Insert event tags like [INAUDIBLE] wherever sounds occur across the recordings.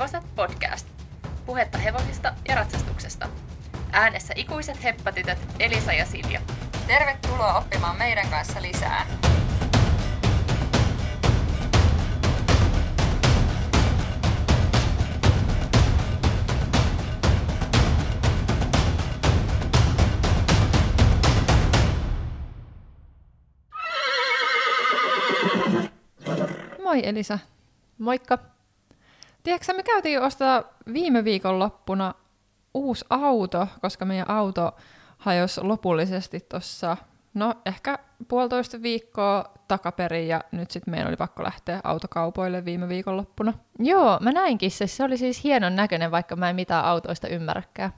Hevoset podcast. Puhetta hevosista ja ratsastuksesta. Äänessä ikuiset heppatytöt Elisa ja Silja. Tervetuloa oppimaan meidän kanssa lisää. Moi Elisa. Moikka. Tiedätkö, me käytiin ostaa viime viikon loppuna uusi auto, koska meidän auto hajosi lopullisesti tuossa, no ehkä puolitoista viikkoa takaperin ja nyt sitten meidän oli pakko lähteä autokaupoille viime viikon loppuna. Joo, mä näinkin se. Se oli siis hienon näköinen, vaikka mä en mitään autoista ymmärräkään.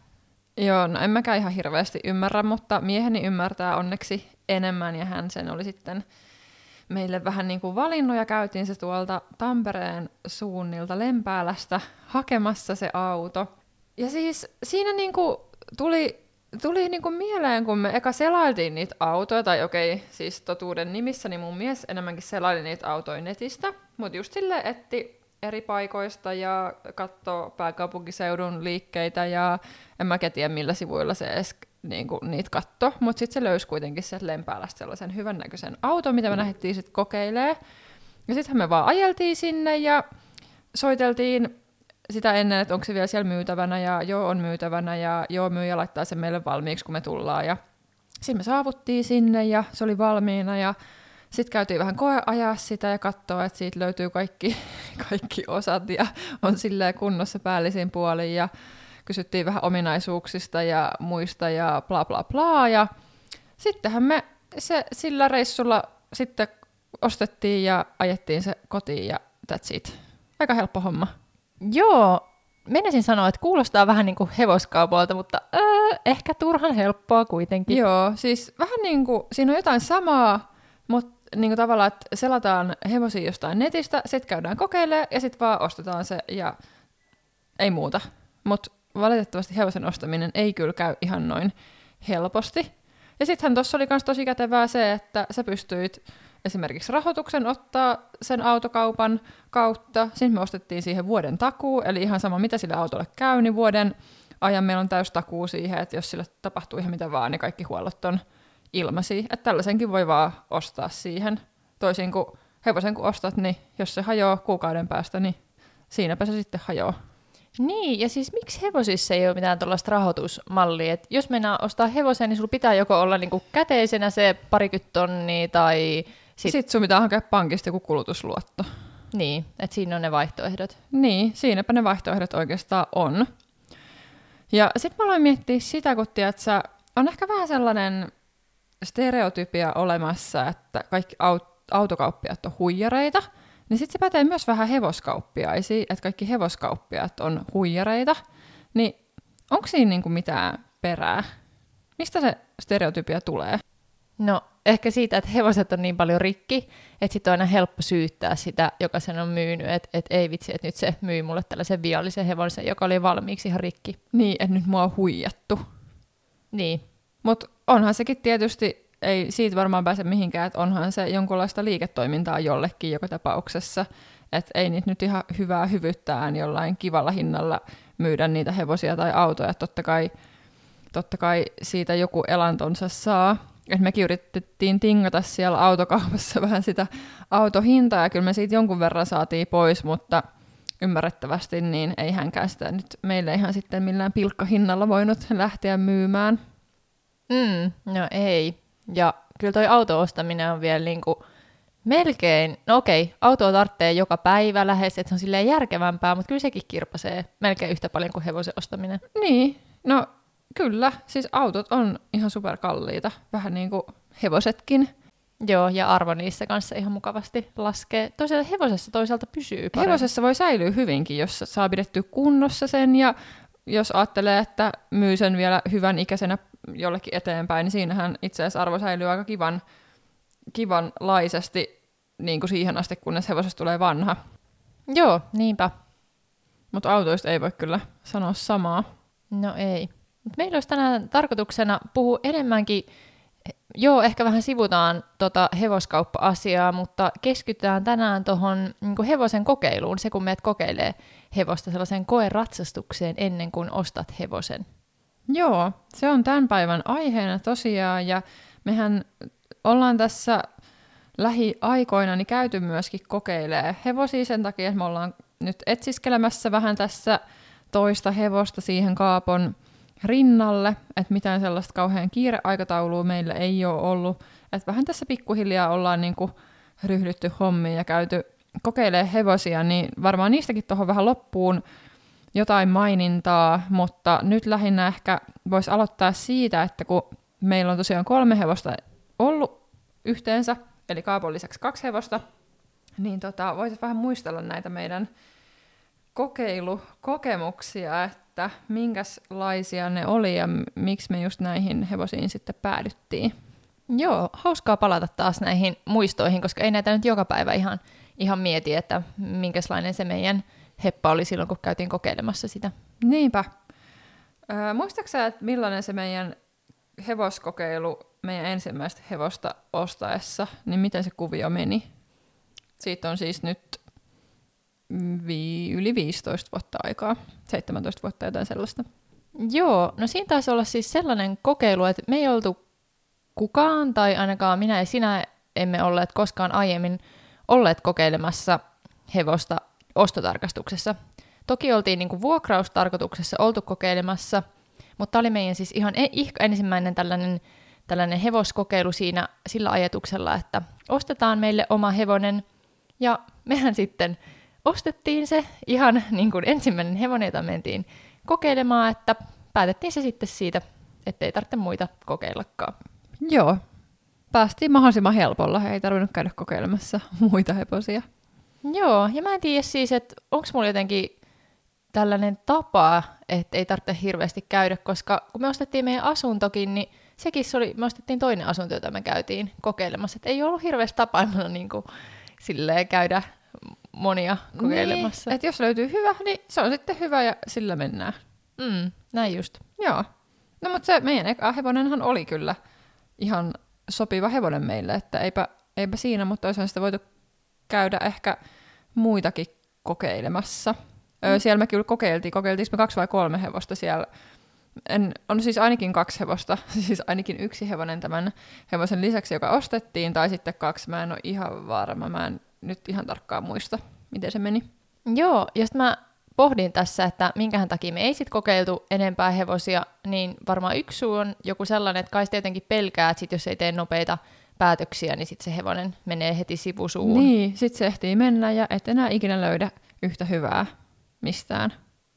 Joo, no en mäkään ihan hirveästi ymmärrä, mutta mieheni ymmärtää onneksi enemmän ja hän sen oli sitten meille vähän niin kuin valinnut ja käytiin se tuolta Tampereen suunnilta Lempäälästä hakemassa se auto. Ja siis siinä niin kuin tuli, tuli niin kuin mieleen, kun me eka selailtiin niitä autoja, tai okei, siis totuuden nimissä, niin mun mies enemmänkin selaili niitä autoja netistä, mutta just sille etti eri paikoista ja katsoi pääkaupunkiseudun liikkeitä ja en mä tiedä millä sivuilla se edes niin kuin, niitä katto, mutta sitten se löysi kuitenkin sieltä Lempäälästä sellaisen hyvännäköisen auton, mitä me lähdettiin sitten kokeilemaan. Ja sittenhän me vaan ajeltiin sinne ja soiteltiin sitä ennen, että onko se vielä siellä myytävänä ja joo on myytävänä ja joo myyjä laittaa sen meille valmiiksi, kun me tullaan. Ja sitten me saavuttiin sinne ja se oli valmiina ja sitten käytiin vähän koeajaa sitä ja katsoa, että siitä löytyy kaikki, [LAUGHS] kaikki osat ja on silleen kunnossa päällisin puolin ja kysyttiin vähän ominaisuuksista ja muista ja bla bla bla. Ja sittenhän me se, sillä reissulla sitten ostettiin ja ajettiin se kotiin ja that's it. Aika helppo homma. Joo, menisin sanoa, että kuulostaa vähän niin kuin hevoskaupalta, mutta öö, ehkä turhan helppoa kuitenkin. Joo, siis vähän niin kuin, siinä on jotain samaa, mutta niin kuin tavallaan, että selataan hevosia jostain netistä, sitten käydään kokeilemaan ja sitten vaan ostetaan se ja ei muuta. Mutta valitettavasti hevosen ostaminen ei kyllä käy ihan noin helposti. Ja sittenhän tuossa oli myös tosi kätevää se, että sä pystyit esimerkiksi rahoituksen ottaa sen autokaupan kautta. Sitten me ostettiin siihen vuoden takuu, eli ihan sama mitä sille autolle käy, niin vuoden ajan meillä on täys takuu siihen, että jos sille tapahtuu ihan mitä vaan, niin kaikki huollot on ilmaisia. Että tällaisenkin voi vaan ostaa siihen. Toisin kuin hevosen kun ostat, niin jos se hajoaa kuukauden päästä, niin siinäpä se sitten hajoaa. Niin, ja siis miksi hevosissa ei ole mitään tuollaista rahoitusmallia? Et jos mennään ostaa hevosen, niin sulla pitää joko olla niinku käteisenä se parikymmentä tonnia tai... Sit... Sitten sun pitää hakea pankista joku kulutusluotto. Niin, että siinä on ne vaihtoehdot. Niin, siinäpä ne vaihtoehdot oikeastaan on. Ja sitten mä aloin miettiä sitä, kun tiedät, sä, on ehkä vähän sellainen stereotypia olemassa, että kaikki aut- autokauppiat on huijareita – niin sitten se pätee myös vähän hevoskauppiaisiin, että kaikki hevoskauppiaat on huijareita. Niin onko siinä niinku mitään perää? Mistä se stereotypia tulee? No ehkä siitä, että hevoset on niin paljon rikki, että sitten on aina helppo syyttää sitä, joka sen on myynyt, että et ei vitsi, että nyt se myy mulle tällaisen viallisen hevosen, joka oli valmiiksi ihan rikki. Niin, että nyt mua on huijattu. Niin. Mutta onhan sekin tietysti ei siitä varmaan pääse mihinkään, että onhan se jonkunlaista liiketoimintaa jollekin joka tapauksessa. Että ei niitä nyt ihan hyvää hyvyyttään jollain kivalla hinnalla myydä niitä hevosia tai autoja. Totta kai, totta kai siitä joku elantonsa saa. Et mekin yritettiin tingata siellä autokaupassa [LAUGHS] vähän sitä autohintaa ja kyllä me siitä jonkun verran saatiin pois, mutta ymmärrettävästi niin ei hänkään sitä nyt meille ihan sitten millään pilkkahinnalla voinut lähteä myymään. Mm, no ei. Ja kyllä toi auto ostaminen on vielä niinku melkein, no okei, autoa tarvitsee joka päivä lähes, että se on silleen järkevämpää, mutta kyllä sekin kirpasee melkein yhtä paljon kuin hevosen ostaminen. Niin, no kyllä, siis autot on ihan superkalliita, vähän niin kuin hevosetkin. Joo, ja arvo niissä kanssa ihan mukavasti laskee. Toisaalta hevosessa toisaalta pysyy paremmin. Hevosessa voi säilyä hyvinkin, jos saa pidetty kunnossa sen, ja jos ajattelee, että myy sen vielä hyvän ikäisenä jollekin eteenpäin, niin siinähän itse asiassa arvo säilyy aika kivan, kivanlaisesti niin kuin siihen asti, kunnes hevosesta tulee vanha. Joo, niinpä. Mutta autoista ei voi kyllä sanoa samaa. No ei. Mut meillä olisi tänään tarkoituksena puhua enemmänkin Joo, ehkä vähän sivutaan tota hevoskauppa-asiaa, mutta keskitytään tänään tuohon niin hevosen kokeiluun, se kun meet kokeilee hevosta sellaiseen koeratsastukseen ennen kuin ostat hevosen. Joo, se on tämän päivän aiheena tosiaan, ja mehän ollaan tässä lähiaikoina niin käyty myöskin kokeilee hevosia sen takia, että me ollaan nyt etsiskelemässä vähän tässä toista hevosta siihen kaapon rinnalle, että mitään sellaista kauhean kiireaikataulua meillä ei ole ollut, että vähän tässä pikkuhiljaa ollaan niin kuin ryhdytty hommiin ja käyty kokeilee hevosia, niin varmaan niistäkin tuohon vähän loppuun jotain mainintaa, mutta nyt lähinnä ehkä voisi aloittaa siitä, että kun meillä on tosiaan kolme hevosta ollut yhteensä, eli kaapon lisäksi kaksi hevosta, niin tota, voisit vähän muistella näitä meidän kokeilukokemuksia, että minkälaisia ne oli ja miksi me just näihin hevosiin sitten päädyttiin. Joo, hauskaa palata taas näihin muistoihin, koska ei näitä nyt joka päivä ihan, ihan mieti, että minkälainen se meidän heppa oli silloin, kun käytiin kokeilemassa sitä. Niinpä. Öö, muistaaksä, että millainen se meidän hevoskokeilu meidän ensimmäistä hevosta ostaessa, niin miten se kuvio meni? Siitä on siis nyt vi- yli 15 vuotta aikaa, 17 vuotta jotain sellaista. Joo, no siinä taisi olla siis sellainen kokeilu, että me ei oltu kukaan, tai ainakaan minä ja sinä emme olleet koskaan aiemmin olleet kokeilemassa hevosta ostotarkastuksessa. Toki oltiin niin kuin vuokraustarkoituksessa oltu kokeilemassa, mutta oli meidän siis ihan e- ensimmäinen tällainen, tällainen hevoskokeilu siinä sillä ajatuksella, että ostetaan meille oma hevonen, ja mehän sitten ostettiin se ihan niin kuin ensimmäinen hevonen, jota mentiin kokeilemaan, että päätettiin se sitten siitä, ettei tarvitse muita kokeillakaan. Joo, päästiin mahdollisimman helpolla, ei tarvinnut käydä kokeilemassa [LAUGHS] muita hevosia. Joo, ja mä en tiedä siis, että onko mulla jotenkin tällainen tapa, että ei tarvitse hirveästi käydä, koska kun me ostettiin meidän asuntokin, niin sekin se oli, me ostettiin toinen asunto, jota me käytiin kokeilemassa, että ei ollut hirveästi tapaa niin kuin, silleen käydä monia kokeilemassa. Niin, että jos löytyy hyvä, niin se on sitten hyvä ja sillä mennään. Mm, näin just. Joo. No mutta se meidän eka hevonenhan oli kyllä ihan sopiva hevonen meille, että eipä, eipä siinä, mutta olisihan sitä voitu käydä ehkä muitakin kokeilemassa. Mm. Öö, siellä me kyllä kokeiltiin, kokeiltiinko me kaksi vai kolme hevosta siellä. En, on siis ainakin kaksi hevosta, [LAUGHS] siis ainakin yksi hevonen tämän hevosen lisäksi, joka ostettiin, tai sitten kaksi, mä en ole ihan varma, mä en nyt ihan tarkkaan muista, miten se meni. Joo, ja mä pohdin tässä, että minkähän takia me ei sitten kokeiltu enempää hevosia, niin varmaan yksi suu on joku sellainen, että kai jotenkin pelkää, että sit jos ei tee nopeita päätöksiä, niin sitten se hevonen menee heti sivusuun. Niin, sitten se ehtii mennä ja et enää ikinä löydä yhtä hyvää mistään.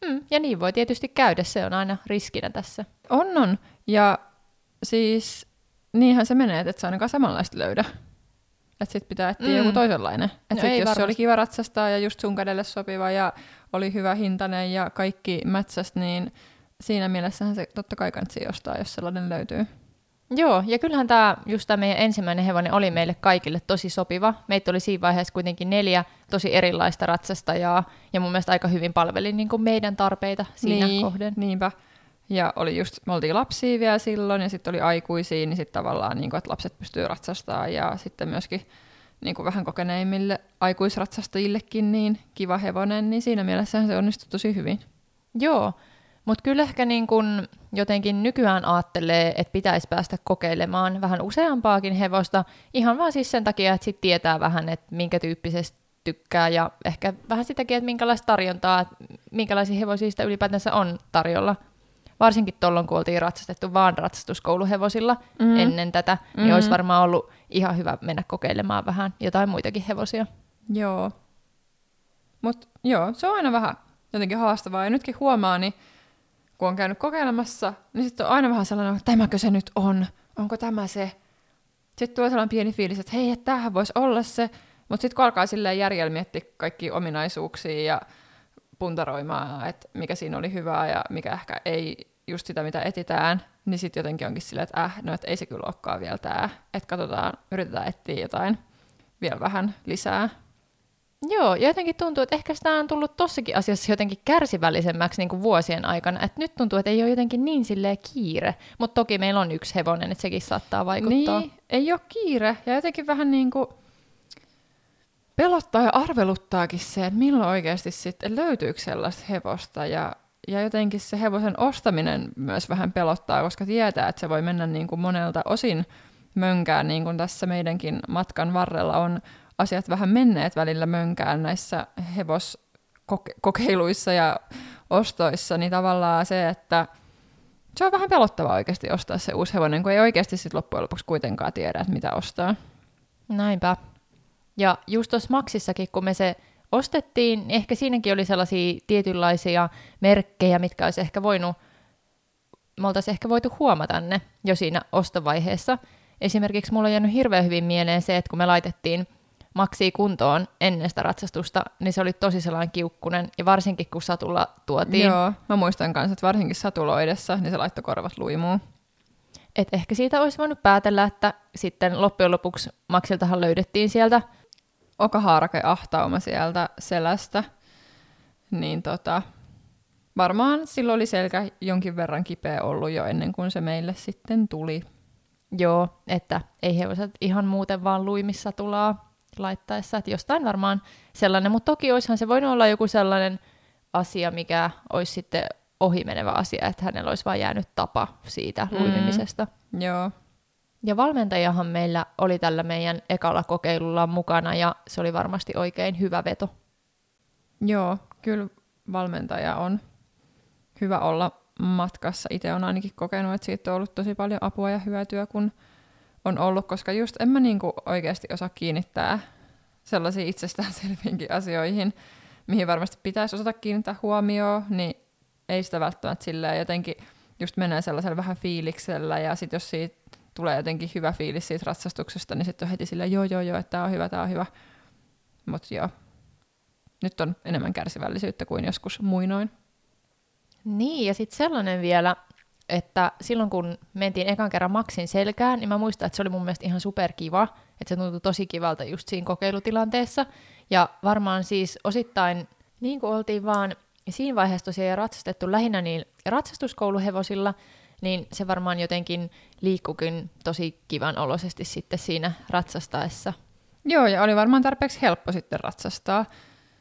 Mm, ja niin voi tietysti käydä, se on aina riskinä tässä. On, on. Ja siis niinhän se menee, että se ainakaan samanlaista löydä. Että sitten pitää etsiä mm. joku toisenlainen. Että no sit, jos varmasti. se oli kiva ratsastaa ja just sun kädelle sopiva ja oli hyvä hintainen ja kaikki mätsästä, niin siinä mielessähän se totta kai kannattaa ostaa, jos sellainen löytyy. Joo, ja kyllähän tämä just tämä meidän ensimmäinen hevonen oli meille kaikille tosi sopiva. Meitä oli siinä vaiheessa kuitenkin neljä tosi erilaista ratsastajaa, ja mun mielestä aika hyvin palveli niin kuin meidän tarpeita siinä niin, kohden. Niinpä. Ja oli just, me oltiin lapsia vielä silloin, ja sitten oli aikuisia, niin sitten tavallaan, niin kuin, että lapset pystyy ratsastamaan, ja sitten myöskin niin kuin vähän kokeneimmille aikuisratsastajillekin niin kiva hevonen, niin siinä mielessä se onnistui tosi hyvin. Joo, mutta kyllä ehkä niin kun jotenkin nykyään ajattelee, että pitäisi päästä kokeilemaan vähän useampaakin hevosta, ihan vaan siis sen takia, että sit tietää vähän, että minkä tyyppisesti tykkää ja ehkä vähän sitäkin, että minkälaista tarjontaa, että minkälaisia hevosia sitä ylipäätänsä on tarjolla. Varsinkin tuolloin, kun oltiin ratsastettu vaan ratsastuskouluhevosilla mm. ennen tätä, niin mm-hmm. olisi varmaan ollut ihan hyvä mennä kokeilemaan vähän jotain muitakin hevosia. Joo. Mutta joo, se on aina vähän jotenkin haastavaa. Ja nytkin huomaa, niin kun on käynyt kokeilemassa, niin sitten on aina vähän sellainen, että tämäkö se nyt on? Onko tämä se? Sitten tulee sellainen pieni fiilis, että hei, että tämähän voisi olla se. Mutta sitten kun alkaa silleen järjellä miettiä kaikki ominaisuuksia ja puntaroimaan, että mikä siinä oli hyvää ja mikä ehkä ei just sitä, mitä etitään, niin sitten jotenkin onkin silleen, että äh, no että ei se kyllä olekaan vielä tämä. Että katsotaan, yritetään etsiä jotain vielä vähän lisää. Joo, ja jotenkin tuntuu, että ehkä sitä on tullut tossakin asiassa jotenkin kärsivällisemmäksi niin kuin vuosien aikana. Että nyt tuntuu, että ei ole jotenkin niin silleen kiire. Mutta toki meillä on yksi hevonen, että sekin saattaa vaikuttaa. Niin, ei ole kiire. Ja jotenkin vähän niin kuin pelottaa ja arveluttaakin se, että milloin oikeasti sitten löytyykö sellaista hevosta. Ja, ja jotenkin se hevosen ostaminen myös vähän pelottaa, koska tietää, että se voi mennä niin kuin monelta osin mönkään, niin kuin tässä meidänkin matkan varrella on asiat vähän menneet välillä mönkään näissä hevoskokeiluissa ja ostoissa, niin tavallaan se, että se on vähän pelottavaa oikeasti ostaa se uusi hevonen, kun ei oikeasti sit loppujen lopuksi kuitenkaan tiedä, että mitä ostaa. Näinpä. Ja just tuossa Maxissakin, kun me se ostettiin, niin ehkä siinäkin oli sellaisia tietynlaisia merkkejä, mitkä olisi ehkä voinut, me oltaisiin ehkä voitu huomata ne jo siinä ostovaiheessa. Esimerkiksi mulla on jäänyt hirveän hyvin mieleen se, että kun me laitettiin Maxia kuntoon ennen sitä ratsastusta, niin se oli tosi sellainen kiukkunen, ja varsinkin kun satulla tuotiin. Joo, mä muistan kanssa, että varsinkin satuloidessa, niin se laittoi korvat luimuun. Et ehkä siitä olisi voinut päätellä, että sitten loppujen lopuksi Maxiltahan löydettiin sieltä okahaarake ahtauma sieltä selästä, niin tota, varmaan silloin oli selkä jonkin verran kipeä ollut jo ennen kuin se meille sitten tuli. Joo, että ei hevoset ihan muuten vaan luimissa tulaa laittaessa, että jostain varmaan sellainen, mutta toki olisihan se voinut olla joku sellainen asia, mikä olisi sitten ohimenevä asia, että hänellä olisi vain jäänyt tapa siitä mm. luimimisesta. Joo. Ja valmentajahan meillä oli tällä meidän ekalla kokeilulla mukana ja se oli varmasti oikein hyvä veto. Joo, kyllä valmentaja on hyvä olla matkassa. Itse on ainakin kokenut, että siitä on ollut tosi paljon apua ja hyötyä, kun on ollut, koska just en mä niinku oikeasti osaa kiinnittää sellaisiin itsestäänselviinkin asioihin, mihin varmasti pitäisi osata kiinnittää huomioon, niin ei sitä välttämättä silleen jotenkin just menee sellaisella vähän fiiliksellä, ja sitten jos siitä tulee jotenkin hyvä fiilis siitä ratsastuksesta, niin sitten on heti silleen, joo, joo, joo, että tämä on hyvä, tämä on hyvä. Mutta joo, nyt on enemmän kärsivällisyyttä kuin joskus muinoin. Niin, ja sitten sellainen vielä, että silloin kun mentiin ekan kerran Maxin selkään, niin mä muistan, että se oli mun mielestä ihan superkiva, että se tuntui tosi kivalta just siinä kokeilutilanteessa. Ja varmaan siis osittain, niin kuin oltiin vaan siinä vaiheessa tosiaan ratsastettu lähinnä niin ratsastuskouluhevosilla, niin se varmaan jotenkin liikkukin tosi kivan oloisesti sitten siinä ratsastaessa. Joo, ja oli varmaan tarpeeksi helppo sitten ratsastaa,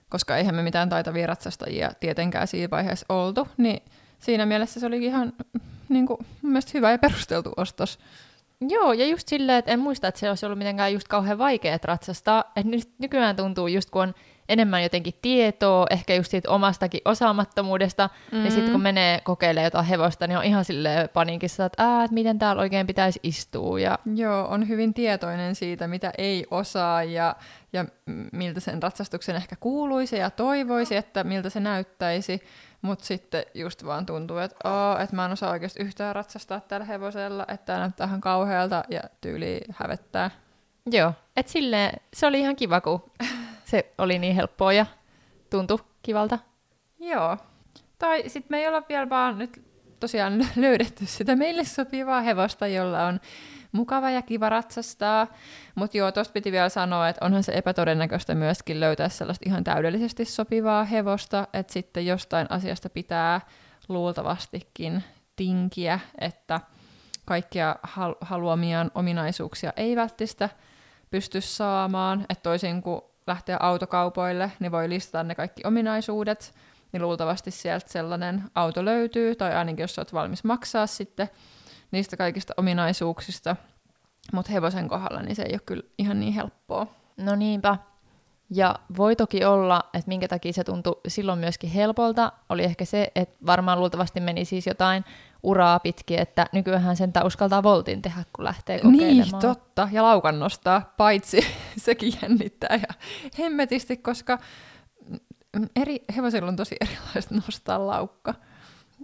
koska eihän me mitään taitavia ratsastajia tietenkään siinä vaiheessa oltu, niin siinä mielessä se oli ihan niin kuin, hyvä ja perusteltu ostos. Joo, ja just silleen, että en muista, että se olisi ollut mitenkään just kauhean vaikea ratsastaa. Että nyt nykyään tuntuu just, kun on enemmän jotenkin tietoa, ehkä just siitä omastakin osaamattomuudesta, mm-hmm. niin sitten kun menee kokeilemaan jotain hevosta, niin on ihan sille paniikissa, että, Ää, että miten täällä oikein pitäisi istua. Ja... Joo, on hyvin tietoinen siitä, mitä ei osaa ja, ja miltä sen ratsastuksen ehkä kuuluisi ja toivoisi, että miltä se näyttäisi. Mutta sitten just vaan tuntuu, että, oo, että mä en osaa oikeasti yhtään ratsastaa tällä hevosella, että tämä näyttää ihan kauhealta ja tyyli hävettää. Joo, että silleen se oli ihan kiva, kun [LAUGHS] se oli niin helppoa ja tuntui kivalta. Joo. Tai sitten me ei olla vielä vaan nyt tosiaan [LAUGHS] löydetty sitä meille sopivaa hevosta, jolla on mukava ja kiva ratsastaa. Mutta joo, tuosta piti vielä sanoa, että onhan se epätodennäköistä myöskin löytää sellaista ihan täydellisesti sopivaa hevosta, että sitten jostain asiasta pitää luultavastikin tinkiä, että kaikkia hal- haluamiaan ominaisuuksia ei välttämättä pysty saamaan, että toisin kuin lähteä autokaupoille, niin voi listata ne kaikki ominaisuudet, niin luultavasti sieltä sellainen auto löytyy, tai ainakin jos olet valmis maksaa sitten niistä kaikista ominaisuuksista, mutta hevosen kohdalla niin se ei ole kyllä ihan niin helppoa. No niinpä. Ja voi toki olla, että minkä takia se tuntui silloin myöskin helpolta, oli ehkä se, että varmaan luultavasti meni siis jotain uraa pitkin, että nykyään sen uskaltaa voltin tehdä, kun lähtee kokeilemaan. Niin, totta. Ja laukan nostaa, paitsi [LAUGHS] sekin jännittää ja hemmetisti, koska eri hevosilla on tosi erilaista nostaa laukka.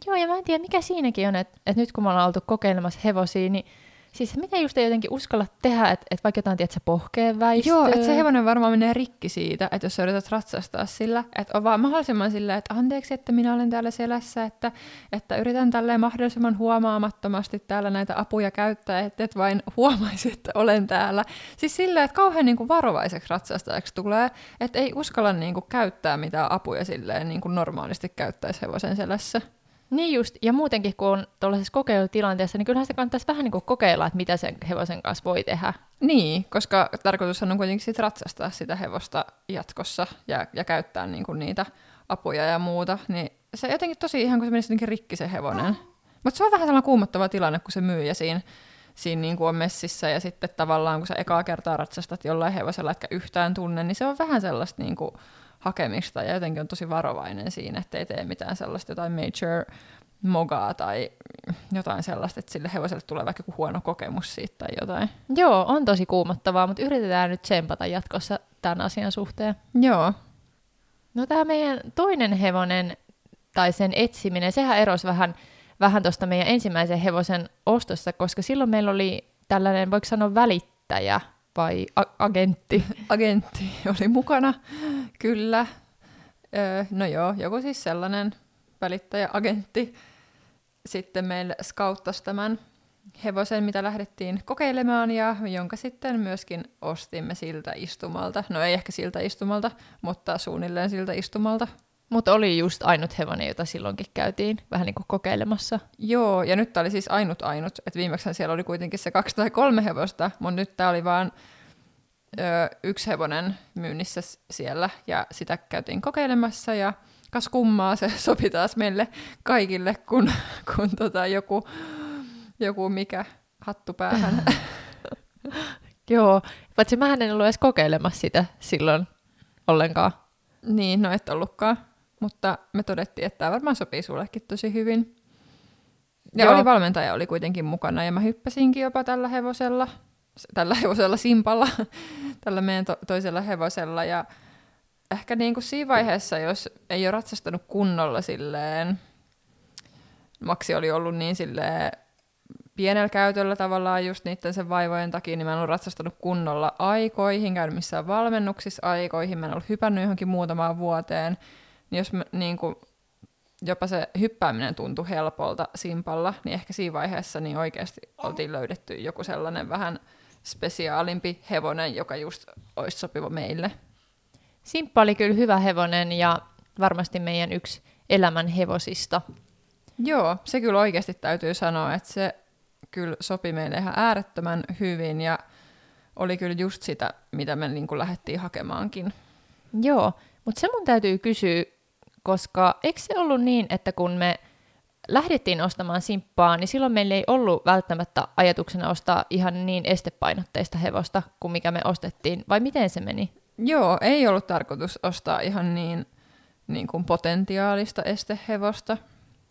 Joo, ja mä en tiedä, mikä siinäkin on, että, että nyt kun me ollaan oltu kokeilemassa hevosia, niin siis miten just ei jotenkin uskalla tehdä, että et vaikka jotain, tiedät, pohkeen väistöä. Joo, että se hevonen varmaan menee rikki siitä, että jos sä yrität ratsastaa sillä, että on vaan mahdollisimman silleen, että anteeksi, että minä olen täällä selässä, että, että yritän tälleen mahdollisimman huomaamattomasti täällä näitä apuja käyttää, että et vain huomaisi, että olen täällä. Siis silleen, että kauhean niin kuin varovaiseksi ratsastajaksi tulee, että ei uskalla niin kuin käyttää mitään apuja silleen niin kuin normaalisti käyttäisi hevosen selässä. Niin just, ja muutenkin kun on tuollaisessa kokeilutilanteessa, niin kyllähän se kannattaisi vähän niin kuin kokeilla, että mitä sen hevosen kanssa voi tehdä. Niin, koska tarkoitushan on kuitenkin sit ratsastaa sitä hevosta jatkossa ja, ja käyttää niin kuin niitä apuja ja muuta, niin se jotenkin tosi ihan kuin se menisi jotenkin rikki se hevonen. Mutta se on vähän sellainen kuumottava tilanne, kun se myyjä siinä, siinä niin kuin on messissä ja sitten tavallaan kun sä ekaa kertaa ratsastat jollain hevosella, etkä yhtään tunne, niin se on vähän sellaista niin kuin hakemista ja jotenkin on tosi varovainen siinä, että ei tee mitään sellaista jotain major mogaa tai jotain sellaista, että sille hevoselle tulee vaikka joku huono kokemus siitä tai jotain. Joo, on tosi kuumottavaa, mutta yritetään nyt tsempata jatkossa tämän asian suhteen. Joo. No tämä meidän toinen hevonen tai sen etsiminen, sehän erosi vähän, vähän tuosta meidän ensimmäisen hevosen ostossa, koska silloin meillä oli tällainen, voiko sanoa välittäjä, vai agentti? [LAUGHS] Agentti oli mukana, kyllä. Öö, no joo, joku siis sellainen välittäjä-agentti. Sitten meille skauttasi tämän hevosen, mitä lähdettiin kokeilemaan ja jonka sitten myöskin ostimme siltä istumalta. No ei ehkä siltä istumalta, mutta suunnilleen siltä istumalta. Mutta oli just ainut hevonen, jota silloinkin käytiin vähän niin kuin kokeilemassa. Joo, ja nyt tämä oli siis ainut ainut. Että viimeksi siellä oli kuitenkin se kaksi tai kolme hevosta, mutta nyt tämä oli vaan ö, yksi hevonen myynnissä siellä, ja sitä käytiin kokeilemassa, ja kas kummaa se [LAUGHS] sopi taas meille kaikille, kun, kun tota joku, joku mikä hattu päähän. [LAUGHS] Joo, paitsi mä en ollut edes kokeilemassa sitä silloin ollenkaan. Niin, no et ollutkaan. Mutta me todettiin, että tämä varmaan sopii sullekin tosi hyvin. Ja Joo. oli valmentaja oli kuitenkin mukana ja mä hyppäsinkin jopa tällä hevosella, tällä hevosella simpalla, [LAUGHS] tällä meidän to- toisella hevosella ja ehkä niin kuin siinä vaiheessa, jos ei ole ratsastanut kunnolla silleen, Maksi oli ollut niin silleen pienellä käytöllä tavallaan just niiden sen vaivojen takia, niin mä en ollut ratsastanut kunnolla aikoihin, käynyt missään valmennuksissa aikoihin, mä en ollut hypännyt johonkin muutamaan vuoteen, jos mä, niin kuin, jopa se hyppääminen tuntui helpolta simpalla, niin ehkä siinä vaiheessa niin oikeasti oltiin löydetty joku sellainen vähän spesiaalimpi hevonen, joka just olisi sopiva meille. Simppa oli kyllä hyvä hevonen ja varmasti meidän yksi elämän hevosista. Joo, se kyllä oikeasti täytyy sanoa, että se kyllä sopi meille ihan äärettömän hyvin ja oli kyllä just sitä, mitä me niin kuin lähdettiin hakemaankin. Joo, mutta se mun täytyy kysyä, koska eikö se ollut niin, että kun me lähdettiin ostamaan simppaa, niin silloin meillä ei ollut välttämättä ajatuksena ostaa ihan niin estepainotteista hevosta kuin mikä me ostettiin, vai miten se meni? Joo, ei ollut tarkoitus ostaa ihan niin, niin kuin potentiaalista estehevosta.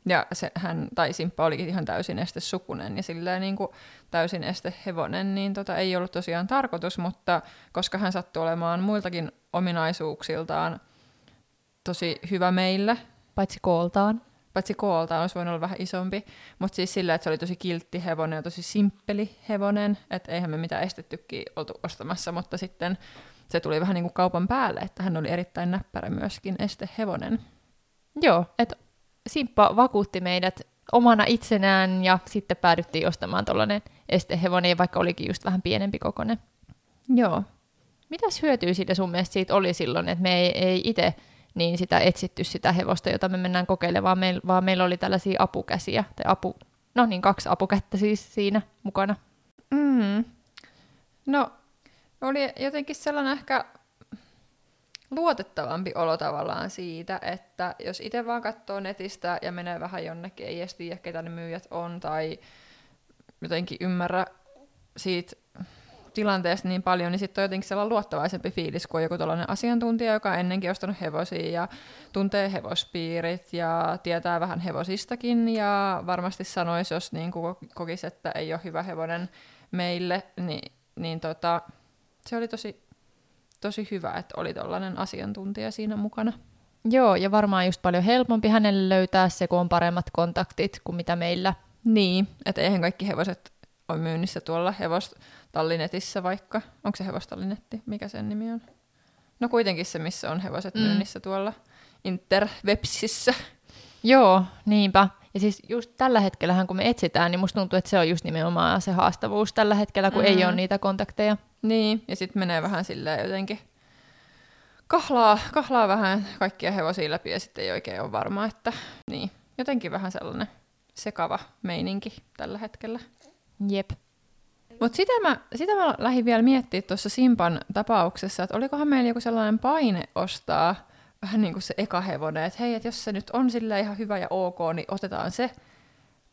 Ja se, hän, tai Simppa olikin ihan täysin estesukunen ja silleen niin kuin täysin estehevonen, niin tota, ei ollut tosiaan tarkoitus, mutta koska hän sattui olemaan muiltakin ominaisuuksiltaan tosi hyvä meille, Paitsi kooltaan. paitsi kooltaan olisi voinut olla vähän isompi, mutta siis sillä, että se oli tosi kiltti hevonen ja tosi simppeli hevonen, että eihän me mitään estettykin oltu ostamassa, mutta sitten se tuli vähän niin kuin kaupan päälle, että hän oli erittäin näppärä myöskin estehevonen. Joo, että Simppa vakuutti meidät omana itsenään ja sitten päädyttiin ostamaan tuollainen estehevonen, vaikka olikin just vähän pienempi kokoinen. Joo. Mitäs hyötyä siitä sun mielestä siitä oli silloin, että me ei, ei itse niin sitä etsitty sitä hevosta, jota me mennään kokeilemaan, meil, vaan meillä oli tällaisia apukäsiä, tai apu, no niin, kaksi apukättä siis siinä mukana. Mm. No, oli jotenkin sellainen ehkä luotettavampi olo tavallaan siitä, että jos itse vaan katsoo netistä ja menee vähän jonnekin, ei edes tiedä, ketä ne myyjät on, tai jotenkin ymmärrä siitä tilanteesta niin paljon, niin sitten on jotenkin sellainen luottavaisempi fiilis, kun on joku tällainen asiantuntija, joka on ennenkin ostanut hevosia ja tuntee hevospiirit ja tietää vähän hevosistakin ja varmasti sanoisi, jos niin kuin kokisi, että ei ole hyvä hevonen meille, niin, niin tota, se oli tosi, tosi hyvä, että oli tällainen asiantuntija siinä mukana. Joo, ja varmaan just paljon helpompi hänelle löytää se, kun on paremmat kontaktit kuin mitä meillä. Niin, että eihän kaikki hevoset on myynnissä tuolla hevostallinetissä vaikka. Onko se hevostallinetti? Mikä sen nimi on? No kuitenkin se, missä on hevoset mm. myynnissä tuolla interwebsissä. Joo, niinpä. Ja siis just tällä hetkellähän, kun me etsitään, niin musta tuntuu, että se on just nimenomaan se haastavuus tällä hetkellä, kun mm. ei ole niitä kontakteja. Niin, ja sitten menee vähän silleen jotenkin kahlaa, kahlaa vähän kaikkia hevosia läpi ja sitten ei oikein ole varma, että niin, jotenkin vähän sellainen sekava meininki tällä hetkellä. Jep. Mutta sitä mä, sitä mä lähdin vielä miettimään tuossa Simpan tapauksessa, että olikohan meillä joku sellainen paine ostaa vähän niin kuin se eka hevonen, että hei, että jos se nyt on sillä ihan hyvä ja ok, niin otetaan se,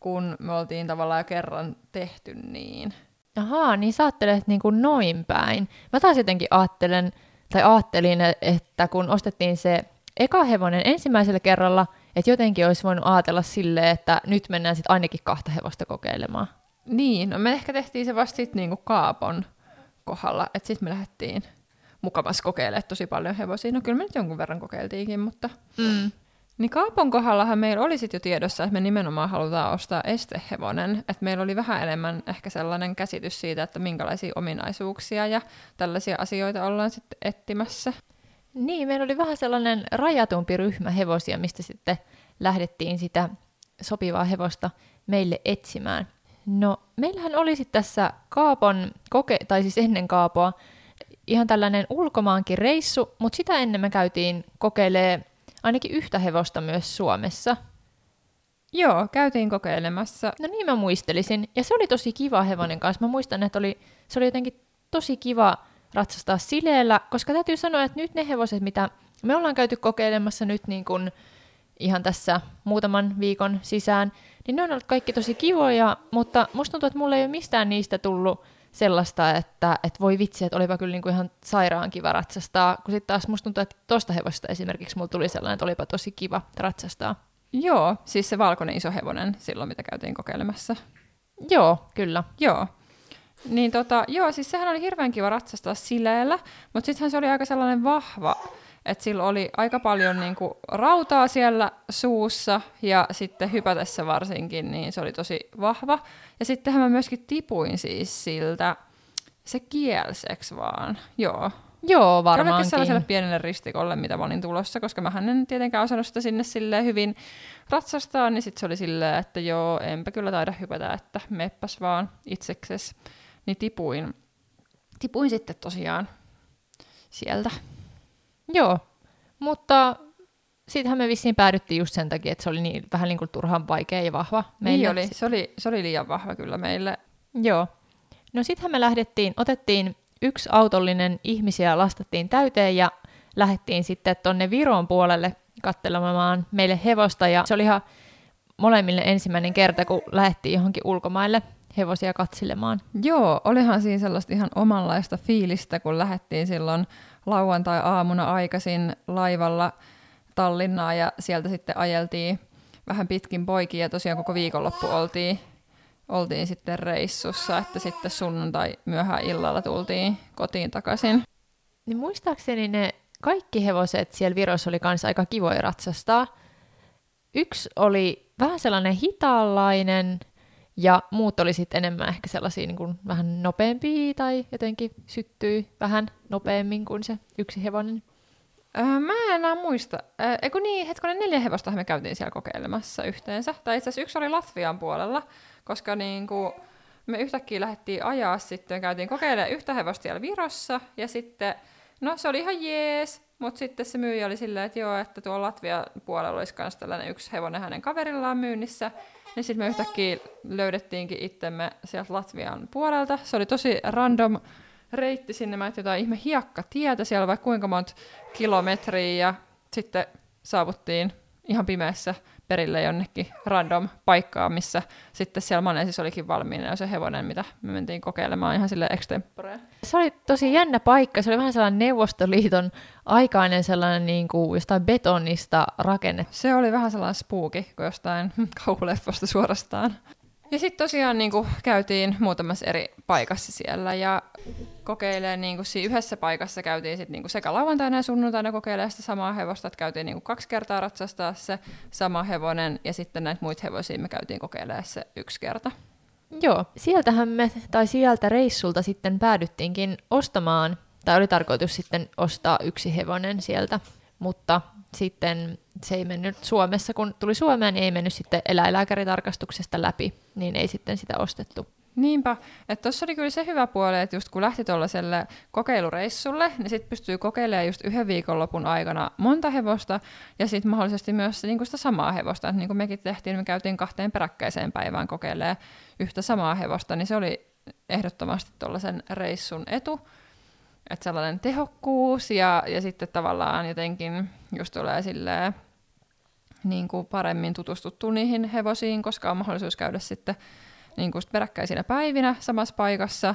kun me oltiin tavallaan jo kerran tehty niin. Ahaa, niin sä ajattelet niin kuin noin päin. Mä taas jotenkin ajattelen, tai ajattelin, että kun ostettiin se eka hevonen ensimmäisellä kerralla, että jotenkin olisi voinut ajatella silleen, että nyt mennään sitten ainakin kahta hevosta kokeilemaan. Niin, no me ehkä tehtiin se vasta sitten niinku kaapon kohdalla, että sitten me lähdettiin mukavasti kokeilemaan tosi paljon hevosia. No kyllä me nyt jonkun verran kokeiltiinkin, mutta... Mm. Niin kaapon kohdallahan meillä oli sitten jo tiedossa, että me nimenomaan halutaan ostaa estehevonen. Että meillä oli vähän enemmän ehkä sellainen käsitys siitä, että minkälaisia ominaisuuksia ja tällaisia asioita ollaan sitten etsimässä. Niin, meillä oli vähän sellainen rajatumpi ryhmä hevosia, mistä sitten lähdettiin sitä sopivaa hevosta meille etsimään. No, meillähän olisi tässä Kaapon, koke- tai siis ennen Kaapoa, ihan tällainen ulkomaankin reissu, mutta sitä ennen me käytiin kokeilee ainakin yhtä hevosta myös Suomessa. Joo, käytiin kokeilemassa. No niin mä muistelisin. Ja se oli tosi kiva hevonen kanssa. Mä muistan, että oli, se oli jotenkin tosi kiva ratsastaa sileellä, koska täytyy sanoa, että nyt ne hevoset, mitä me ollaan käyty kokeilemassa nyt niin kuin ihan tässä muutaman viikon sisään, niin ne on ollut kaikki tosi kivoja, mutta musta tuntuu, että mulle ei ole mistään niistä tullut sellaista, että, että voi vitsi, että olipa kyllä niin kuin ihan sairaan kiva ratsastaa, kun sitten taas musta tuntuu, että tosta hevosta esimerkiksi mulla tuli sellainen, että olipa tosi kiva ratsastaa. Joo, siis se valkoinen iso hevonen silloin, mitä käytiin kokeilemassa. Joo, kyllä. Joo. Niin tota, joo, siis sehän oli hirveän kiva ratsastaa sileellä, mutta sittenhän se oli aika sellainen vahva että sillä oli aika paljon niin kuin, rautaa siellä suussa ja sitten hypätessä varsinkin, niin se oli tosi vahva. Ja sittenhän mä myöskin tipuin siis siltä, se kielseks vaan, joo. Joo, varmaankin. Jollekin sellaiselle pienelle ristikolle, mitä mä olin tulossa, koska mä en tietenkään osannut sitä sinne silleen hyvin ratsastaa, niin sitten se oli silleen, että joo, enpä kyllä taida hypätä, että meppäs vaan itsekses. Niin tipuin, tipuin sitten tosiaan sieltä. Joo, mutta siitähän me vissiin päädyttiin just sen takia, että se oli niin, vähän niin kuin turhan vaikea ja vahva meille. Niin oli, se oli, se oli liian vahva kyllä meille. Joo. No sittenhän me lähdettiin, otettiin yksi autollinen ihmisiä, lastattiin täyteen ja lähdettiin sitten tonne Viron puolelle katselemaan meille hevosta ja se oli ihan molemmille ensimmäinen kerta, kun lähdettiin johonkin ulkomaille hevosia katselemaan. Joo, olihan siinä sellaista ihan omanlaista fiilistä, kun lähdettiin silloin lauantai-aamuna aikaisin laivalla Tallinnaa ja sieltä sitten ajeltiin vähän pitkin poikia ja tosiaan koko viikonloppu oltiin, oltiin sitten reissussa, että sitten sunnuntai myöhään illalla tultiin kotiin takaisin. Niin muistaakseni ne kaikki hevoset siellä Virossa oli kanssa aika kivoja ratsastaa. Yksi oli vähän sellainen hitaanlainen, ja muut oli sitten enemmän ehkä sellaisia niin kuin vähän nopeampia tai jotenkin syttyi vähän nopeammin kuin se yksi hevonen. Öö, mä en enää muista. Öö, eikö niin, hetkonen neljä hevosta me käytiin siellä kokeilemassa yhteensä. Tai itse asiassa yksi oli Latvian puolella, koska niin kuin me yhtäkkiä lähdettiin ajaa sitten, käytiin kokeilemaan yhtä hevosta siellä Virossa, ja sitten, no se oli ihan jees, mutta sitten se myyjä oli silleen, että joo, että tuolla Latvian puolella olisi myös tällainen yksi hevonen hänen kaverillaan myynnissä, niin sitten me yhtäkkiä löydettiinkin itsemme sieltä Latvian puolelta. Se oli tosi random reitti sinne, mä jotain ihme tietä siellä vaikka kuinka monta kilometriä ja sitten saavuttiin ihan pimeässä perille jonnekin random paikkaan, missä sitten siellä Manesissa olikin valmiina se hevonen, mitä me mentiin kokeilemaan ihan sille extemporeen. Se oli tosi jännä paikka. Se oli vähän sellainen Neuvostoliiton aikainen sellainen niin kuin jostain betonista rakenne. Se oli vähän sellainen spooki kuin jostain [LAUGHS] kauhuleffosta suorastaan. Ja sitten tosiaan niin kuin, käytiin muutamassa eri paikassa siellä ja kokeilee niin kuin, siinä yhdessä paikassa käytiin sit, niin kuin, sekä lauantaina ja sunnuntaina kokeilemaan sitä samaa hevosta, että käytiin niin kuin, kaksi kertaa ratsastaa se sama hevonen ja sitten näitä muita hevosia me käytiin kokeilemaan se yksi kerta. Joo, sieltähän me, tai sieltä reissulta sitten päädyttiinkin ostamaan, tai oli tarkoitus sitten ostaa yksi hevonen sieltä, mutta sitten se ei mennyt Suomessa, kun tuli Suomeen, niin ei mennyt sitten eläinlääkäritarkastuksesta läpi, niin ei sitten sitä ostettu. Niinpä, että tuossa oli kyllä se hyvä puoli, että just kun lähti tuollaiselle kokeilureissulle, niin sitten pystyy kokeilemaan just yhden viikonlopun aikana monta hevosta, ja sitten mahdollisesti myös niin kuin sitä samaa hevosta. Niin kuin mekin tehtiin, me käytiin kahteen peräkkäiseen päivään kokeilemaan yhtä samaa hevosta, niin se oli ehdottomasti tuollaisen reissun etu. Että sellainen tehokkuus ja, ja sitten tavallaan jotenkin just tulee silleen, niin kuin paremmin tutustuttu niihin hevosiin, koska on mahdollisuus käydä sitten niin kuin peräkkäisinä päivinä samassa paikassa.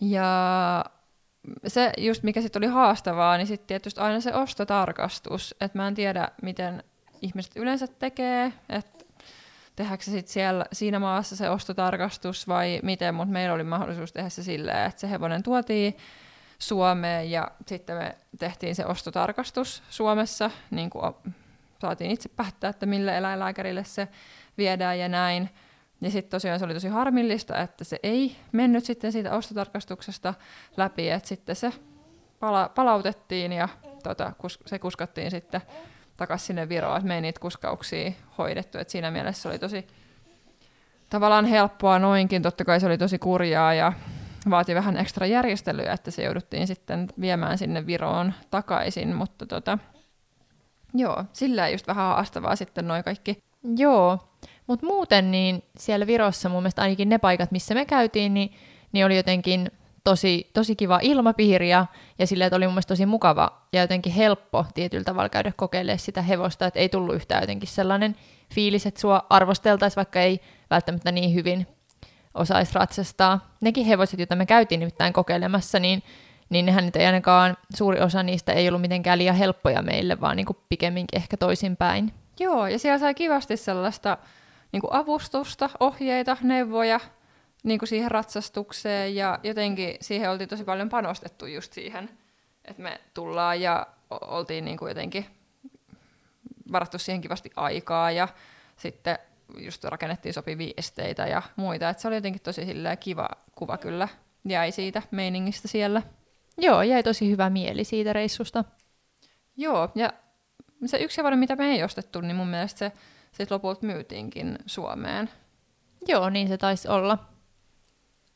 Ja se just mikä sitten oli haastavaa, niin sitten tietysti aina se ostotarkastus, että mä en tiedä miten ihmiset yleensä tekee, että tehdäänkö se sitten siellä, siinä maassa se ostotarkastus vai miten, mutta meillä oli mahdollisuus tehdä se silleen, että se hevonen tuotiin Suomeen ja sitten me tehtiin se ostotarkastus Suomessa, niin kuin saatiin itse päättää, että mille eläinlääkärille se viedään ja näin. Ja sitten tosiaan se oli tosi harmillista, että se ei mennyt sitten siitä ostotarkastuksesta läpi, että sitten se pala- palautettiin ja tota, kus- se kuskattiin sitten takaisin sinne Viroon, että me ei niitä kuskauksia hoidettu, että siinä mielessä se oli tosi tavallaan helppoa noinkin, totta kai se oli tosi kurjaa ja vaati vähän ekstra järjestelyä, että se jouduttiin sitten viemään sinne Viroon takaisin, mutta tota, joo, sillä just vähän haastavaa sitten noin kaikki. Joo, mutta muuten niin siellä Virossa mun mielestä ainakin ne paikat, missä me käytiin, niin, niin oli jotenkin tosi, tosi kiva ilmapiiri ja, ja sillä, että oli mun mielestä tosi mukava ja jotenkin helppo tietyllä tavalla käydä kokeilemaan sitä hevosta, että ei tullut yhtään jotenkin sellainen fiilis, että sua arvosteltaisiin, vaikka ei välttämättä niin hyvin osaisi ratsastaa. Nekin hevoset, joita me käytiin nimittäin kokeilemassa, niin, niin nehän nyt ei ainakaan, suuri osa niistä ei ollut mitenkään liian helppoja meille, vaan niin kuin pikemminkin ehkä toisinpäin. Joo, ja siellä sai kivasti sellaista niin kuin avustusta, ohjeita, neuvoja niin kuin siihen ratsastukseen ja jotenkin siihen oltiin tosi paljon panostettu just siihen, että me tullaan ja oltiin niin kuin jotenkin varattu siihen kivasti aikaa ja sitten just rakennettiin sopivia esteitä ja muita. Et se oli jotenkin tosi kiva kuva kyllä jäi siitä meiningistä siellä. Joo, jäi tosi hyvä mieli siitä reissusta. Joo, ja se yksi hevonen, mitä me ei ostettu, niin mun mielestä se sitten lopulta myytiinkin Suomeen. Joo, niin se taisi olla.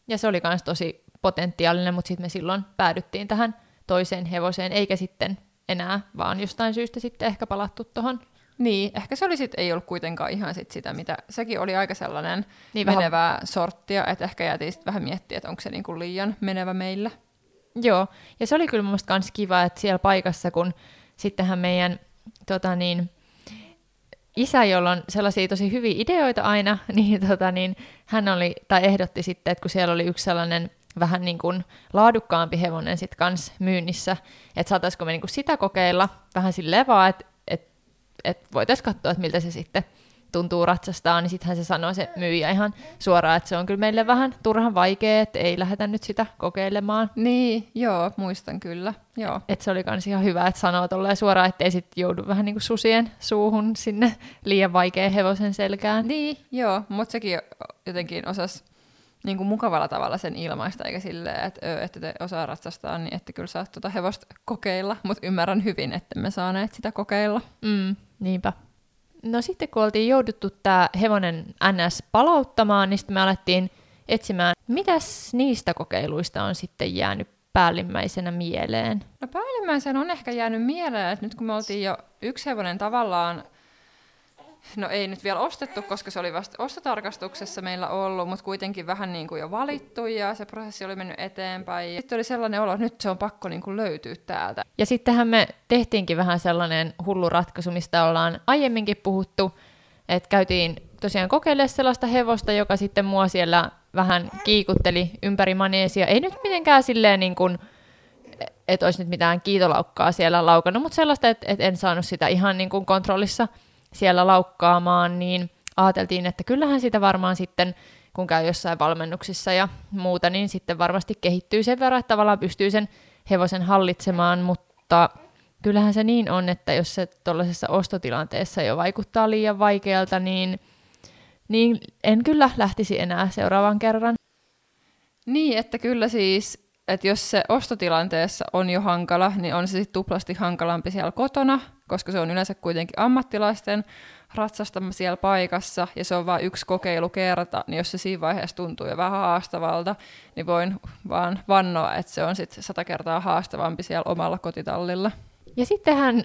Ja se oli myös tosi potentiaalinen, mutta sitten me silloin päädyttiin tähän toiseen hevoseen, eikä sitten enää, vaan jostain syystä sitten ehkä palattu tuohon. Niin, ehkä se oli sit, ei ollut kuitenkaan ihan sit sitä, mitä, sekin oli aika sellainen niin menevää vähän... sorttia, että ehkä jäätiin sitten vähän miettiä, että onko se niinku liian menevä meillä. Joo, ja se oli kyllä mun mielestä kiva, että siellä paikassa, kun sittenhän meidän tota niin, isä, jolla on sellaisia tosi hyviä ideoita aina, [LAUGHS] niin, tota, niin hän oli, tai ehdotti sitten, että kun siellä oli yksi sellainen vähän niin kuin laadukkaampi hevonen sitten kans myynnissä, että saataisiko me niin kuin sitä kokeilla vähän silleen vaan, että et, et voitaisiin katsoa, että miltä se sitten tuntuu ratsastaa, niin sittenhän se sanoi se myyjä ihan suoraan, että se on kyllä meille vähän turhan vaikea, että ei lähdetä nyt sitä kokeilemaan. Niin, joo, muistan kyllä. Joo. Et se oli myös ihan hyvä, että sanoo tolleen suoraan, ettei sitten joudu vähän niin kuin susien suuhun sinne liian vaikea hevosen selkään. Niin, joo, mutta sekin jotenkin osas niin kuin mukavalla tavalla sen ilmaista, eikä silleen, että, että te osaa ratsastaa, niin että kyllä saat tuota hevosta kokeilla, mutta ymmärrän hyvin, että me saaneet sitä kokeilla. Mm, niinpä. No sitten kun oltiin jouduttu tämä hevonen NS palauttamaan, niin sitten me alettiin etsimään, mitäs niistä kokeiluista on sitten jäänyt päällimmäisenä mieleen? No päällimmäisenä on ehkä jäänyt mieleen, että nyt kun me oltiin jo yksi hevonen tavallaan no ei nyt vielä ostettu, koska se oli vasta ostotarkastuksessa meillä ollut, mutta kuitenkin vähän niin kuin jo valittu ja se prosessi oli mennyt eteenpäin. Sitten oli sellainen olo, että nyt se on pakko niin kuin löytyä täältä. Ja sittenhän me tehtiinkin vähän sellainen hullu ratkaisu, mistä ollaan aiemminkin puhuttu, että käytiin tosiaan kokeilemaan sellaista hevosta, joka sitten mua siellä vähän kiikutteli ympäri maneesia. Ei nyt mitenkään silleen niin kuin, että olisi nyt mitään kiitolaukkaa siellä laukannut, mutta sellaista, että, että en saanut sitä ihan niin kuin kontrollissa – siellä laukkaamaan, niin ajateltiin, että kyllähän sitä varmaan sitten, kun käy jossain valmennuksissa ja muuta, niin sitten varmasti kehittyy sen verran, että tavallaan pystyy sen hevosen hallitsemaan, mutta kyllähän se niin on, että jos se tuollaisessa ostotilanteessa jo vaikuttaa liian vaikealta, niin niin en kyllä lähtisi enää seuraavan kerran. Niin, että kyllä siis, että jos se ostotilanteessa on jo hankala, niin on se sitten tuplasti hankalampi siellä kotona, koska se on yleensä kuitenkin ammattilaisten ratsastama siellä paikassa, ja se on vain yksi kokeilukerta, niin jos se siinä vaiheessa tuntuu jo vähän haastavalta, niin voin vaan vannoa, että se on sitten sata kertaa haastavampi siellä omalla kotitallilla. Ja sittenhän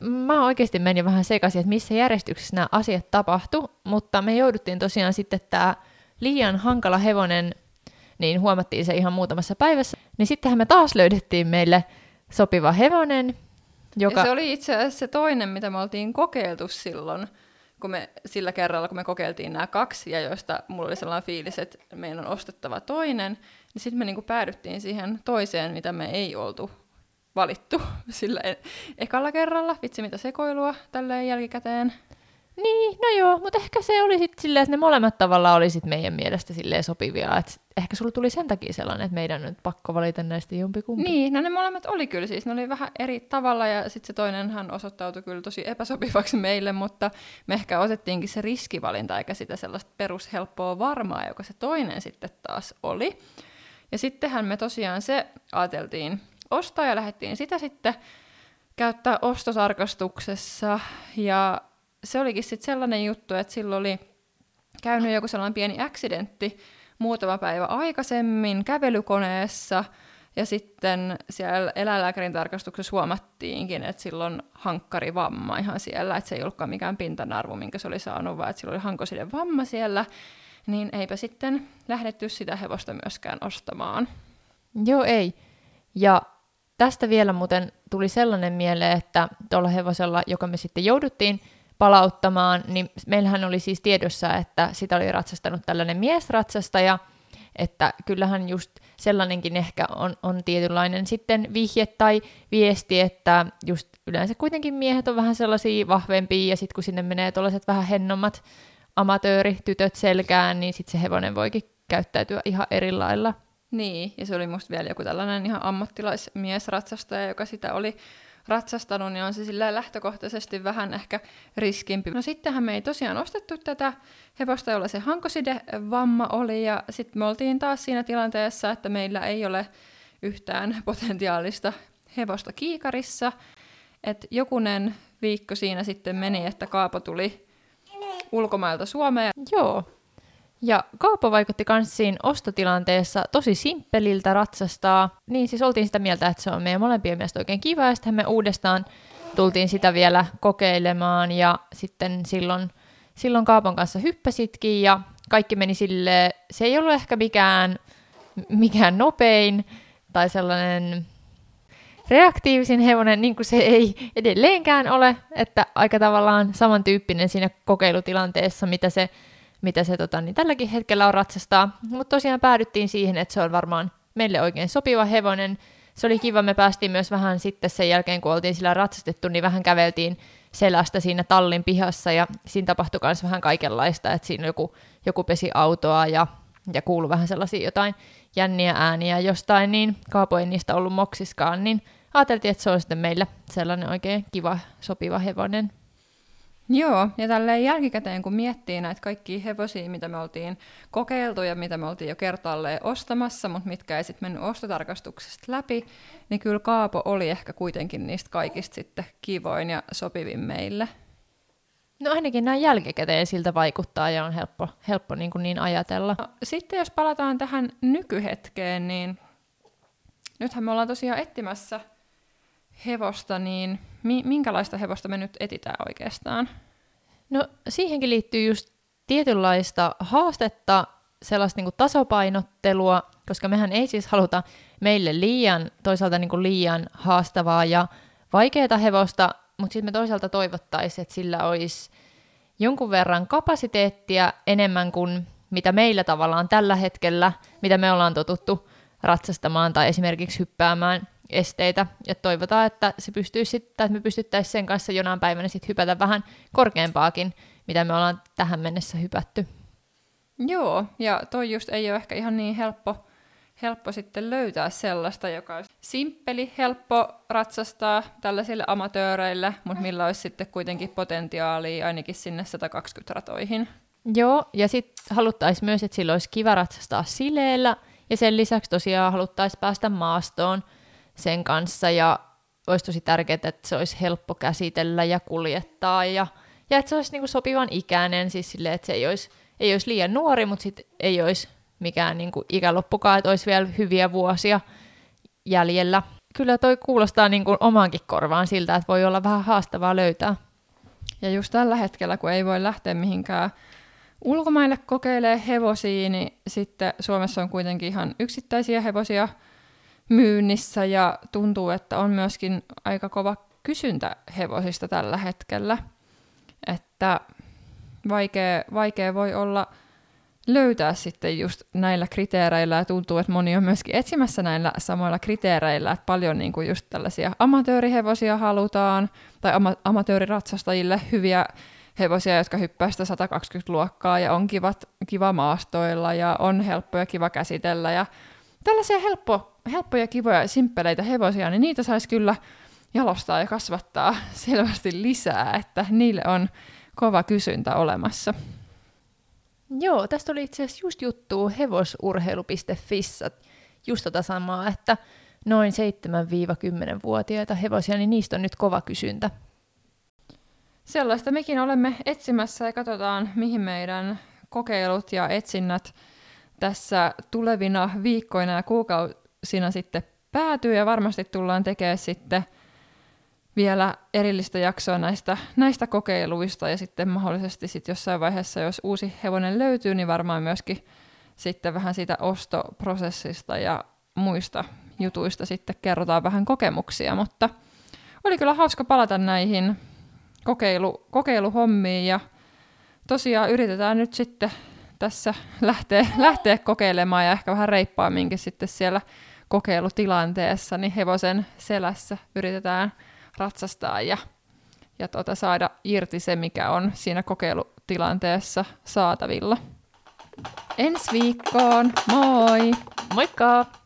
mä oikeasti menin vähän sekaisin, että missä järjestyksessä nämä asiat tapahtu, mutta me jouduttiin tosiaan sitten tämä liian hankala hevonen, niin huomattiin se ihan muutamassa päivässä, niin sittenhän me taas löydettiin meille sopiva hevonen, joka... Ja se oli itse asiassa se toinen, mitä me oltiin kokeiltu silloin, kun me, sillä kerralla, kun me kokeiltiin nämä kaksi, ja joista mulla oli sellainen fiilis, että meidän on ostettava toinen, niin sitten me niinku päädyttiin siihen toiseen, mitä me ei oltu valittu [LAUGHS] sillä e- ekalla kerralla. Vitsi mitä sekoilua tälleen jälkikäteen. Niin, no joo, mutta ehkä se oli sitten silleen, että ne molemmat tavalla oli sit meidän mielestä silleen sopivia. Et ehkä sulla tuli sen takia sellainen, että meidän on nyt pakko valita näistä jompikumpi. Niin, no ne molemmat oli kyllä siis, ne oli vähän eri tavalla ja sitten se toinenhan osoittautui kyllä tosi epäsopivaksi [LAUGHS] meille, mutta me ehkä otettiinkin se riskivalinta eikä sitä sellaista perushelppoa varmaa, joka se toinen sitten taas oli. Ja sittenhän me tosiaan se ajateltiin ostaa ja lähdettiin sitä sitten käyttää ostotarkastuksessa ja se olikin sitten sellainen juttu, että silloin oli käynyt joku sellainen pieni accidentti muutama päivä aikaisemmin kävelykoneessa, ja sitten siellä eläinlääkärin tarkastuksessa huomattiinkin, että silloin hankkari vamma ihan siellä, että se ei ollutkaan mikään pintanarvu, minkä se oli saanut, vaan että sillä oli hankosiden vamma siellä, niin eipä sitten lähdetty sitä hevosta myöskään ostamaan. Joo, ei. Ja tästä vielä muuten tuli sellainen mieleen, että tuolla hevosella, joka me sitten jouduttiin palauttamaan, niin meillähän oli siis tiedossa, että sitä oli ratsastanut tällainen miesratsastaja, että kyllähän just sellainenkin ehkä on, on tietynlainen sitten vihje tai viesti, että just yleensä kuitenkin miehet on vähän sellaisia vahvempia, ja sitten kun sinne menee tuollaiset vähän hennommat amatööritytöt selkään, niin sitten se hevonen voikin käyttäytyä ihan eri lailla. Niin, ja se oli musta vielä joku tällainen ihan ammattilaismiesratsastaja, joka sitä oli ratsastanut, niin on se sillä lähtökohtaisesti vähän ehkä riskimpi. No sittenhän me ei tosiaan ostettu tätä hevosta, jolla se hankoside-vamma oli, ja sitten me oltiin taas siinä tilanteessa, että meillä ei ole yhtään potentiaalista hevosta kiikarissa. että jokunen viikko siinä sitten meni, että Kaapo tuli ulkomailta Suomeen. Joo, ja kauppa vaikutti myös siinä ostotilanteessa tosi simppeliltä ratsastaa. Niin siis oltiin sitä mieltä, että se on meidän molempien mielestä oikein kiva, ja sitten me uudestaan tultiin sitä vielä kokeilemaan, ja sitten silloin, silloin Kaapon kanssa hyppäsitkin, ja kaikki meni sille se ei ollut ehkä mikään, mikään nopein, tai sellainen reaktiivisin hevonen, niin kuin se ei edelleenkään ole, että aika tavallaan samantyyppinen siinä kokeilutilanteessa, mitä se mitä se tota, niin tälläkin hetkellä on ratsastaa. Mutta tosiaan päädyttiin siihen, että se on varmaan meille oikein sopiva hevonen. Se oli kiva, me päästiin myös vähän sitten sen jälkeen, kun oltiin sillä ratsastettu, niin vähän käveltiin selästä siinä tallin pihassa ja siinä tapahtui myös vähän kaikenlaista, että siinä joku, joku pesi autoa ja, ja kuului vähän sellaisia jotain jänniä ääniä jostain, niin Kaapo ei niistä ollut moksiskaan, niin ajateltiin, että se on sitten meille sellainen oikein kiva, sopiva hevonen. Joo, ja tälleen jälkikäteen kun miettii näitä kaikkia hevosia, mitä me oltiin kokeiltu ja mitä me oltiin jo kertaalleen ostamassa, mutta mitkä ei sitten mennyt ostotarkastuksesta läpi, niin kyllä Kaapo oli ehkä kuitenkin niistä kaikista sitten kivoin ja sopivin meille. No ainakin näin jälkikäteen siltä vaikuttaa ja on helppo, helppo niin, kuin niin ajatella. No, sitten jos palataan tähän nykyhetkeen, niin nythän me ollaan tosiaan etsimässä hevosta, niin mi- minkälaista hevosta me nyt etitään oikeastaan? No siihenkin liittyy just tietynlaista haastetta, sellaista niin kuin tasapainottelua, koska mehän ei siis haluta meille liian, toisaalta niin kuin liian haastavaa ja vaikeaa hevosta, mutta sitten me toisaalta toivottaisiin, että sillä olisi jonkun verran kapasiteettia enemmän kuin mitä meillä tavallaan tällä hetkellä, mitä me ollaan totuttu ratsastamaan tai esimerkiksi hyppäämään esteitä, ja toivotaan, että se pystyy sitten, että me pystyttäisiin sen kanssa jonain päivänä sitten hypätä vähän korkeampaakin, mitä me ollaan tähän mennessä hypätty. Joo, ja toi just ei ole ehkä ihan niin helppo, helppo sitten löytää sellaista, joka olisi simppeli, helppo ratsastaa tällaisille amatööreille, mutta millä olisi sitten kuitenkin potentiaalia ainakin sinne 120 ratoihin. Joo, ja sitten haluttaisiin myös, että sillä olisi kiva ratsastaa sileellä, ja sen lisäksi tosiaan haluttaisiin päästä maastoon sen kanssa, ja olisi tosi tärkeää, että se olisi helppo käsitellä ja kuljettaa, ja, ja että se olisi niinku sopivan ikäinen, siis silleen, että se ei olisi, ei olisi liian nuori, mutta sitten ei olisi mikään niinku ikäloppukaan, että olisi vielä hyviä vuosia jäljellä. Kyllä toi kuulostaa niinku omaankin korvaan siltä, että voi olla vähän haastavaa löytää. Ja just tällä hetkellä, kun ei voi lähteä mihinkään ulkomaille kokeilee hevosia, niin sitten Suomessa on kuitenkin ihan yksittäisiä hevosia myynnissä ja tuntuu, että on myöskin aika kova kysyntä hevosista tällä hetkellä. Että vaikea, vaikea voi olla löytää sitten just näillä kriteereillä ja tuntuu, että moni on myöskin etsimässä näillä samoilla kriteereillä, että paljon niin kuin just tällaisia amatöörihevosia halutaan tai ama- amatööriratsastajille hyviä hevosia, jotka hyppää sitä 120 luokkaa ja on kivat, kiva maastoilla ja on helppo ja kiva käsitellä ja tällaisia helppo, helppoja, kivoja, simppeleitä hevosia, niin niitä saisi kyllä jalostaa ja kasvattaa [LAUGHS] selvästi lisää, että niille on kova kysyntä olemassa. Joo, tästä oli itse asiassa just juttu hevosurheilu.fissä, just tota samaa, että noin 7-10-vuotiaita hevosia, niin niistä on nyt kova kysyntä. Sellaista mekin olemme etsimässä ja katsotaan, mihin meidän kokeilut ja etsinnät tässä tulevina viikkoina ja kuukausina sitten päätyy ja varmasti tullaan tekemään sitten vielä erillistä jaksoa näistä, näistä kokeiluista ja sitten mahdollisesti sitten jossain vaiheessa, jos uusi hevonen löytyy, niin varmaan myöskin sitten vähän siitä ostoprosessista ja muista jutuista sitten kerrotaan vähän kokemuksia, mutta oli kyllä hauska palata näihin kokeilu, kokeiluhommiin ja tosiaan yritetään nyt sitten tässä lähteä, [LAUGHS] lähteä kokeilemaan ja ehkä vähän reippaamminkin sitten siellä kokeilutilanteessa, niin hevosen selässä yritetään ratsastaa ja, ja tuota, saada irti se, mikä on siinä kokeilutilanteessa saatavilla. Ensi viikkoon, moi! Moikka!